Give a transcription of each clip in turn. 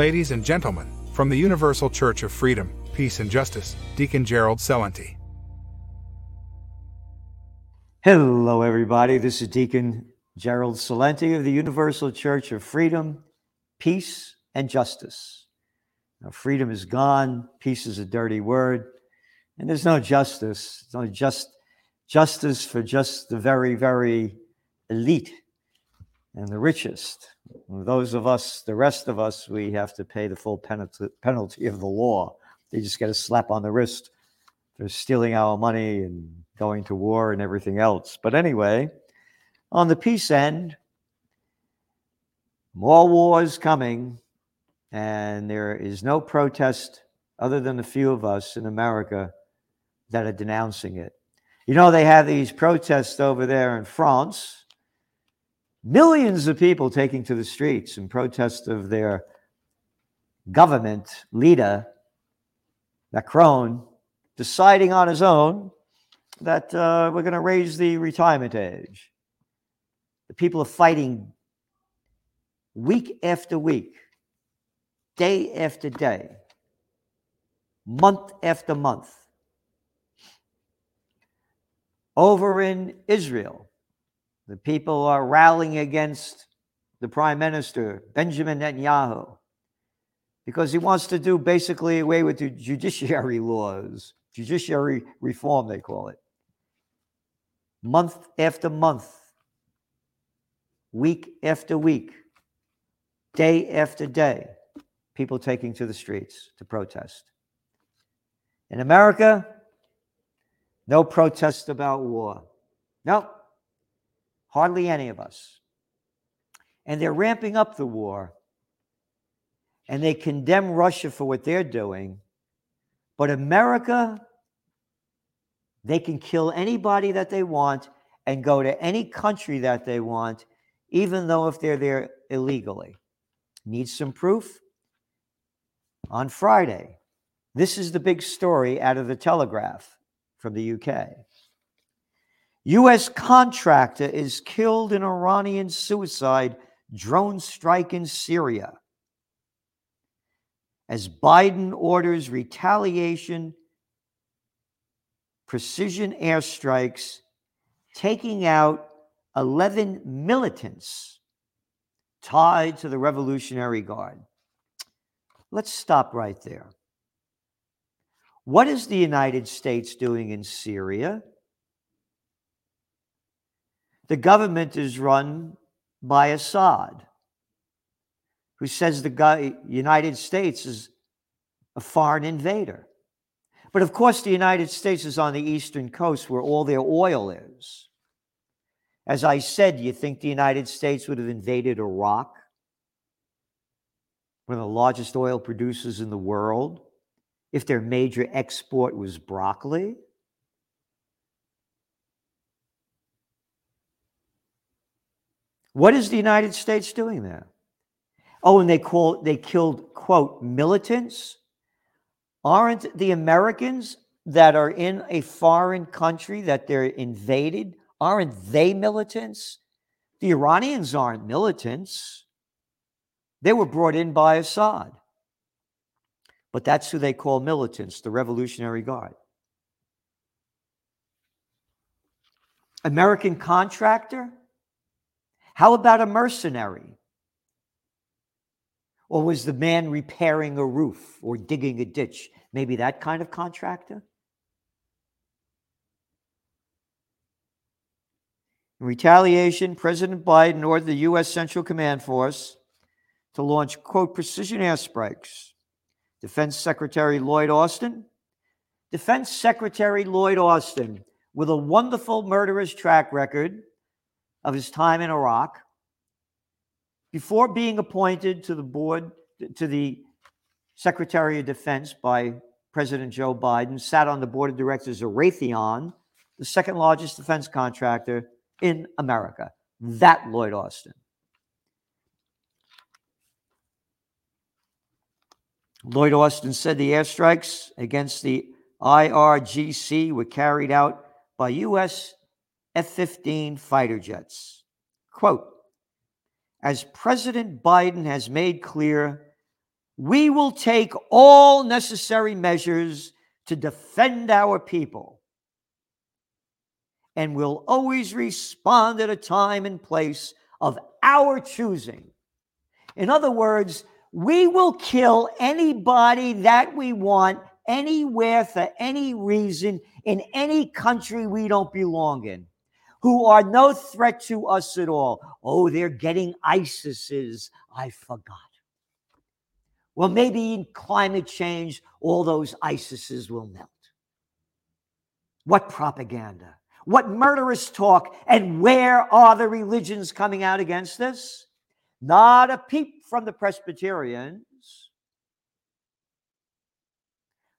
Ladies and gentlemen, from the Universal Church of Freedom, Peace and Justice, Deacon Gerald Celente. Hello, everybody. This is Deacon Gerald Celente of the Universal Church of Freedom, Peace, and Justice. Now, freedom is gone, peace is a dirty word, and there's no justice. There's only just justice for just the very, very elite and the richest. Those of us, the rest of us, we have to pay the full penalty, penalty of the law. They just get a slap on the wrist for stealing our money and going to war and everything else. But anyway, on the peace end, more wars coming, and there is no protest other than a few of us in America that are denouncing it. You know, they have these protests over there in France, millions of people taking to the streets in protest of their government leader, Macron, deciding on his own that uh, we're going to raise the retirement age. The people are fighting week after week, day after day, month after month. Over in Israel, the people are rallying against the prime minister, Benjamin Netanyahu, because he wants to do basically away with the judiciary laws, judiciary reform, they call it. Month after month, week after week, day after day, people taking to the streets to protest. In America, no protest about war. No, hardly any of us. And they're ramping up the war. And they condemn Russia for what they're doing. But America, they can kill anybody that they want and go to any country that they want, even though if they're there illegally. Need some proof? On Friday, this is the big story out of the Telegraph from the UK. U.S. contractor is killed in Iranian suicide drone strike in Syria. As Biden orders retaliation, precision airstrikes, taking out 11 militants tied to the Revolutionary Guard. Let's stop right there. What is the United States doing in Syria? The government is run by Assad, who says the United States is a foreign invader. But of course, the United States is on the eastern coast where all their oil is. As I said, you think the United States would have invaded Iraq, one of the largest oil producers in the world? if their major export was broccoli? What is the United States doing there? Oh, and they call they killed quote militants. Aren't the Americans that are in a foreign country that they're invaded? Aren't they militants? The Iranians aren't militants. They were brought in by Assad. But that's who they call militants, the Revolutionary Guard. American contractor? How about a mercenary? Or was the man repairing a roof or digging a ditch? Maybe that kind of contractor? In retaliation, President Biden ordered the U.S. Central Command Force to launch, quote, precision airstrikes Defense Secretary Lloyd Austin. Defense Secretary Lloyd Austin, with a wonderful murderous track record of his time in Iraq, before being appointed to the board, to the Secretary of Defense by President Joe Biden, sat on the board of directors of Raytheon, the second largest defense contractor in America. That Lloyd Austin. Lloyd Austin said the airstrikes against the IRGC were carried out by U.S. F 15 fighter jets. Quote As President Biden has made clear, We will take all necessary measures to defend our people and will always respond at a time and place of our choosing. In other words, we will kill anybody that we want anywhere for any reason in any country we don't belong in who are no threat to us at all. Oh, they're getting ISIS's. I forgot. Well, maybe in climate change, all those ISIS's will melt. What propaganda? What murderous talk? And where are the religions coming out against this? Not a peep from the Presbyterians.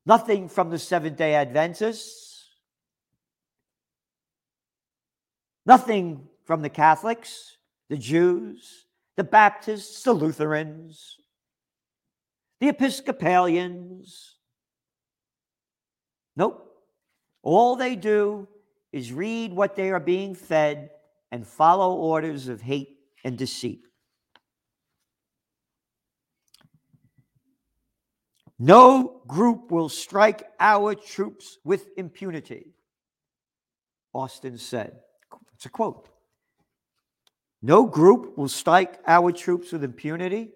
Nothing from the Seventh day Adventists. Nothing from the Catholics, the Jews, the Baptists, the Lutherans, the Episcopalians. Nope. All they do is read what they are being fed and follow orders of hate and deceit. No group will strike our troops with impunity, Austin said. It's a quote. No group will strike our troops with impunity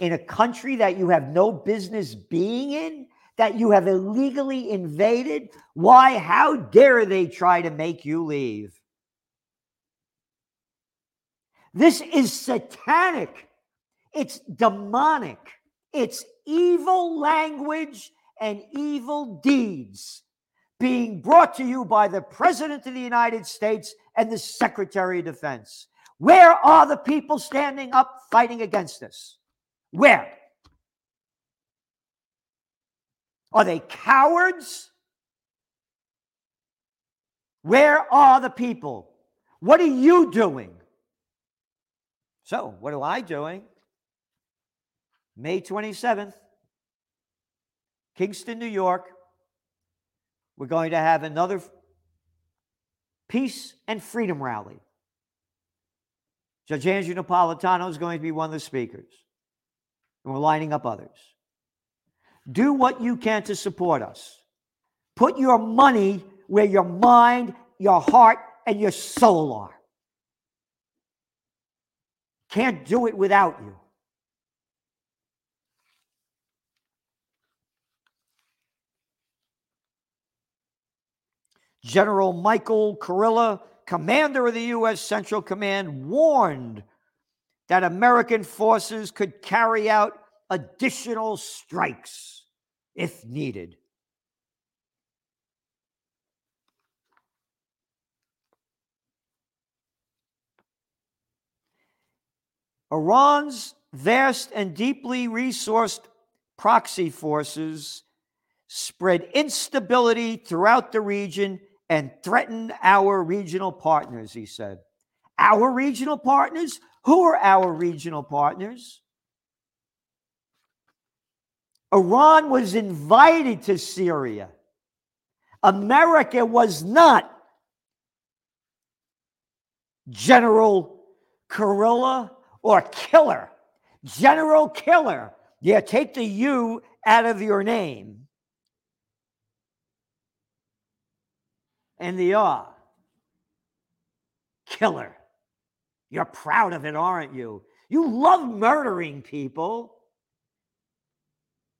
in a country that you have no business being in, that you have illegally invaded. Why? How dare they try to make you leave? This is satanic. It's demonic. It's evil language and evil deeds being brought to you by the President of the United States and the Secretary of Defense. Where are the people standing up fighting against us? Where? Are they cowards? Where are the people? What are you doing? So, what am I doing? May 27th, Kingston, New York. We're going to have another peace and freedom rally. Judge Andrew Napolitano is going to be one of the speakers, and we're lining up others. Do what you can to support us. Put your money where your mind, your heart, and your soul are. Can't do it without you. General Michael Kurilla, commander of the U.S. Central Command, warned that American forces could carry out additional strikes if needed. Iran's vast and deeply resourced proxy forces spread instability throughout the region and threaten our regional partners, he said. Our regional partners? Who are our regional partners? Iran was invited to Syria. America was not. General Kurilla or Killer. General Killer. Yeah, take the U out of your name. And the R. Killer. You're proud of it, aren't you? You love murdering people.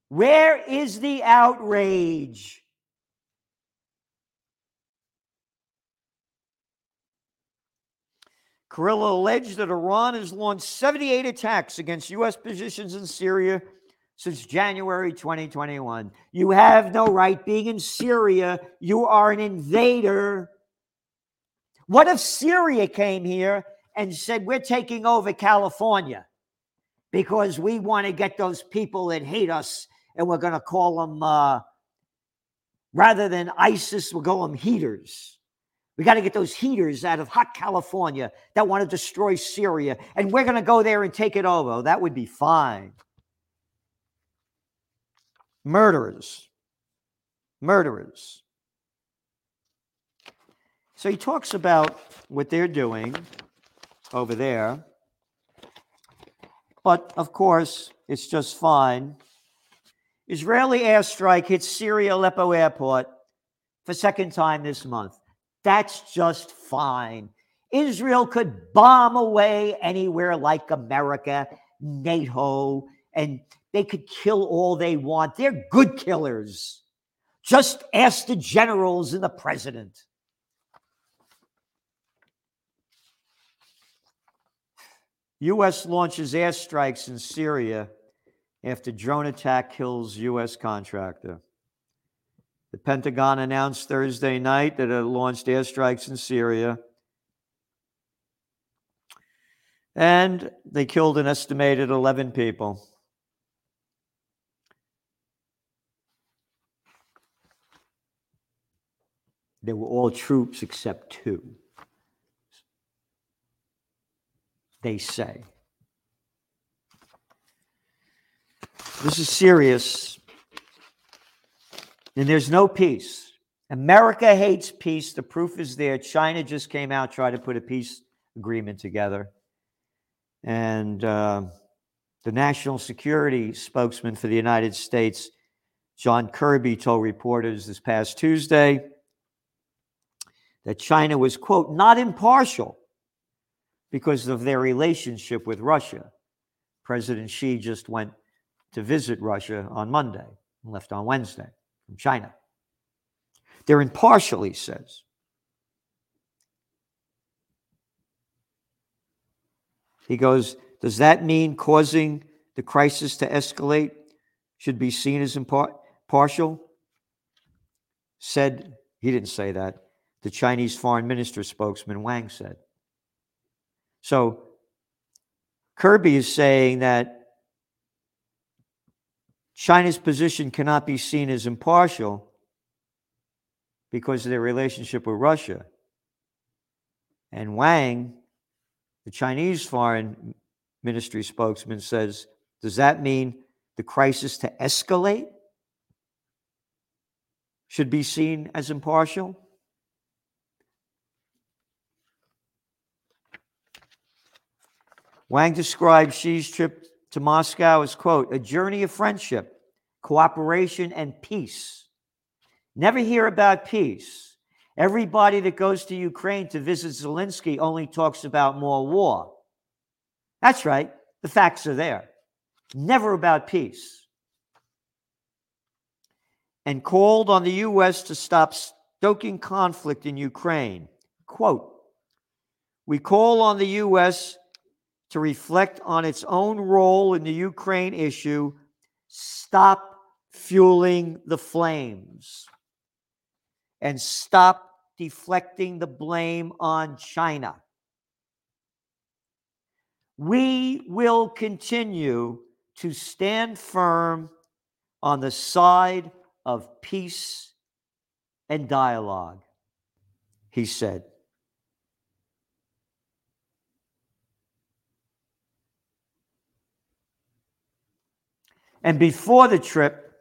Where is the outrage? Kurilla alleged that Iran has launched 78 attacks against U.S. positions in Syria since January 2021. You have no right being in Syria. You are an invader. What if Syria came here and said, We're taking over California because we want to get those people that hate us and we're going to call them, uh, rather than ISIS, we'll call them heaters. We got to get those heaters out of hot California that want to destroy Syria, and we're going to go there and take it over. That would be fine murderers. Murderers. So he talks about what they're doing over there. But of course, it's just fine Israeli airstrike hits Syria Aleppo airport for second time this month. That's just fine. Israel could bomb away anywhere like America, NATO, and they could kill all they want. They're good killers. Just ask the generals and the president. U.S. launches airstrikes in Syria after drone attack kills U.S. contractor. The Pentagon announced Thursday night that it launched airstrikes in Syria. And they killed an estimated 11 people. They were all troops except two. They say. This is serious. And there's no peace. America hates peace. The proof is there. China just came out, tried to put a peace agreement together. And uh, the national security spokesman for the United States, John Kirby, told reporters this past Tuesday that China was, quote, not impartial because of their relationship with Russia. President Xi just went to visit Russia on Monday and left on Wednesday from China. They're impartial, he says. He goes, Does that mean causing the crisis to escalate should be seen as impartial? Said, he didn't say that. The Chinese foreign minister spokesman Wang said. So Kirby is saying that China's position cannot be seen as impartial because of their relationship with Russia. And Wang, the Chinese foreign ministry spokesman, says, Does that mean the crisis to escalate should be seen as impartial? Wang described Xi's trip to Moscow as, quote, a journey of friendship, cooperation, and peace. Never hear about peace. Everybody that goes to Ukraine to visit Zelensky only talks about more war. That's right. The facts are there. Never about peace. And called on the U.S. to stop stoking conflict in Ukraine. Quote, we call on the U.S to reflect on its own role in the Ukraine issue, stop fueling the flames and stop deflecting the blame on China. We will continue to stand firm on the side of peace and dialogue, he said. And before the trip,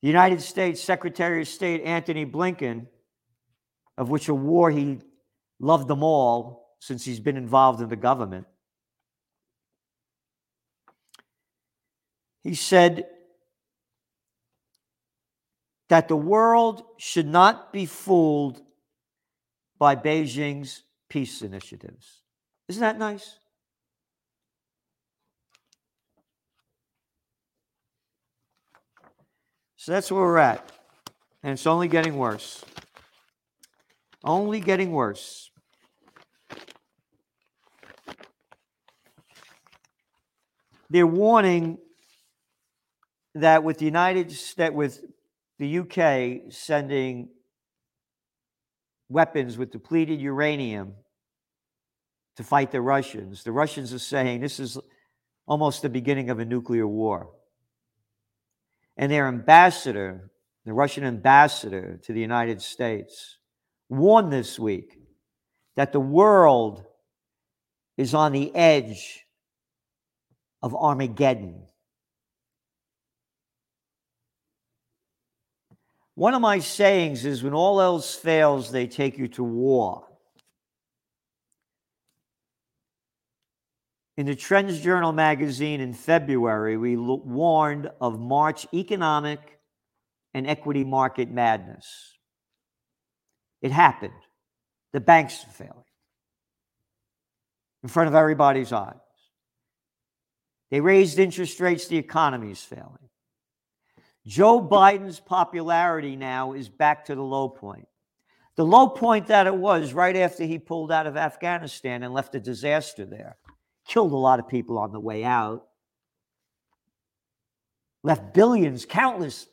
the United States Secretary of State Antony Blinken, of which a war he loved them all since he's been involved in the government, he said that the world should not be fooled by Beijing's peace initiatives. Isn't that nice? So that's where we're at. And it's only getting worse. Only getting worse. They're warning that with the United States, with the UK sending weapons with depleted uranium to fight the Russians, the Russians are saying this is almost the beginning of a nuclear war. And their ambassador, the Russian ambassador to the United States, warned this week that the world is on the edge of Armageddon. One of my sayings is when all else fails, they take you to war. In the Trends Journal magazine in February, we warned of March economic and equity market madness. It happened. The banks are failing in front of everybody's eyes. They raised interest rates, the economy is failing. Joe Biden's popularity now is back to the low point. The low point that it was right after he pulled out of Afghanistan and left a disaster there. Killed a lot of people on the way out. Left billions, countless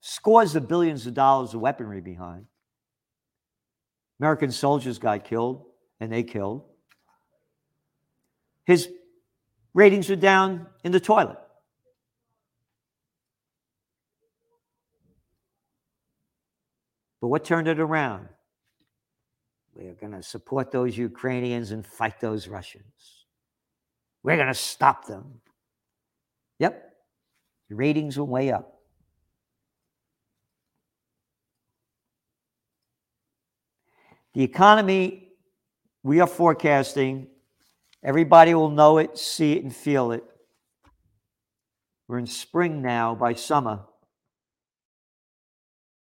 scores of billions of dollars of weaponry behind. American soldiers got killed, and they killed. His ratings were down in the toilet. But what turned it around? We're going to support those Ukrainians and fight those Russians. We're going to stop them. Yep. Ratings were way up. The economy we are forecasting, everybody will know it, see it, and feel it. We're in spring now. By summer,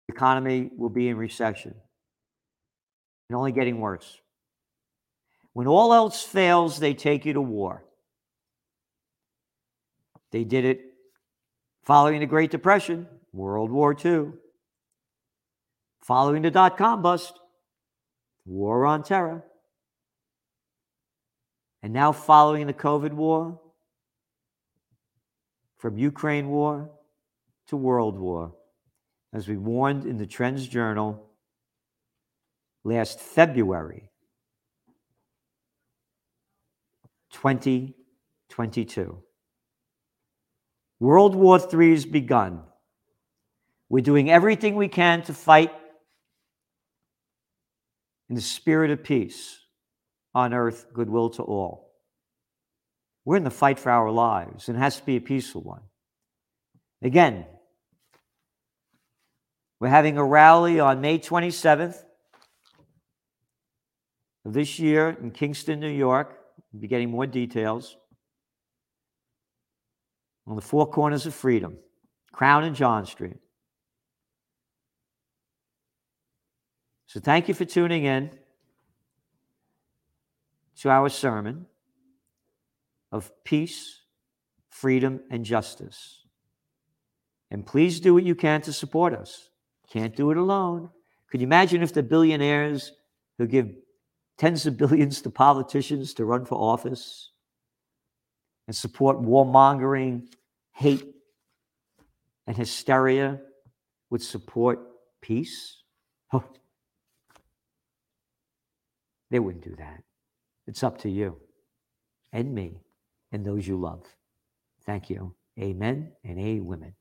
the economy will be in recession and only getting worse. When all else fails, they take you to war. They did it following the Great Depression, World War II, following the dot com bust, war on terror, and now following the COVID war, from Ukraine war to World War, as we warned in the Trends Journal last February 2022. World War III has begun. We're doing everything we can to fight in the spirit of peace on earth, goodwill to all. We're in the fight for our lives, and it has to be a peaceful one. Again, we're having a rally on May 27th of this year in Kingston, New York. We'll be getting more details on the four corners of freedom, Crown and John Street. So thank you for tuning in to our sermon of peace, freedom, and justice. And please do what you can to support us. Can't do it alone. Could you imagine if the billionaires who give tens of billions to politicians to run for office and support warmongering, hate, and hysteria would support peace? Oh, they wouldn't do that. It's up to you and me and those you love. Thank you. Amen and amen.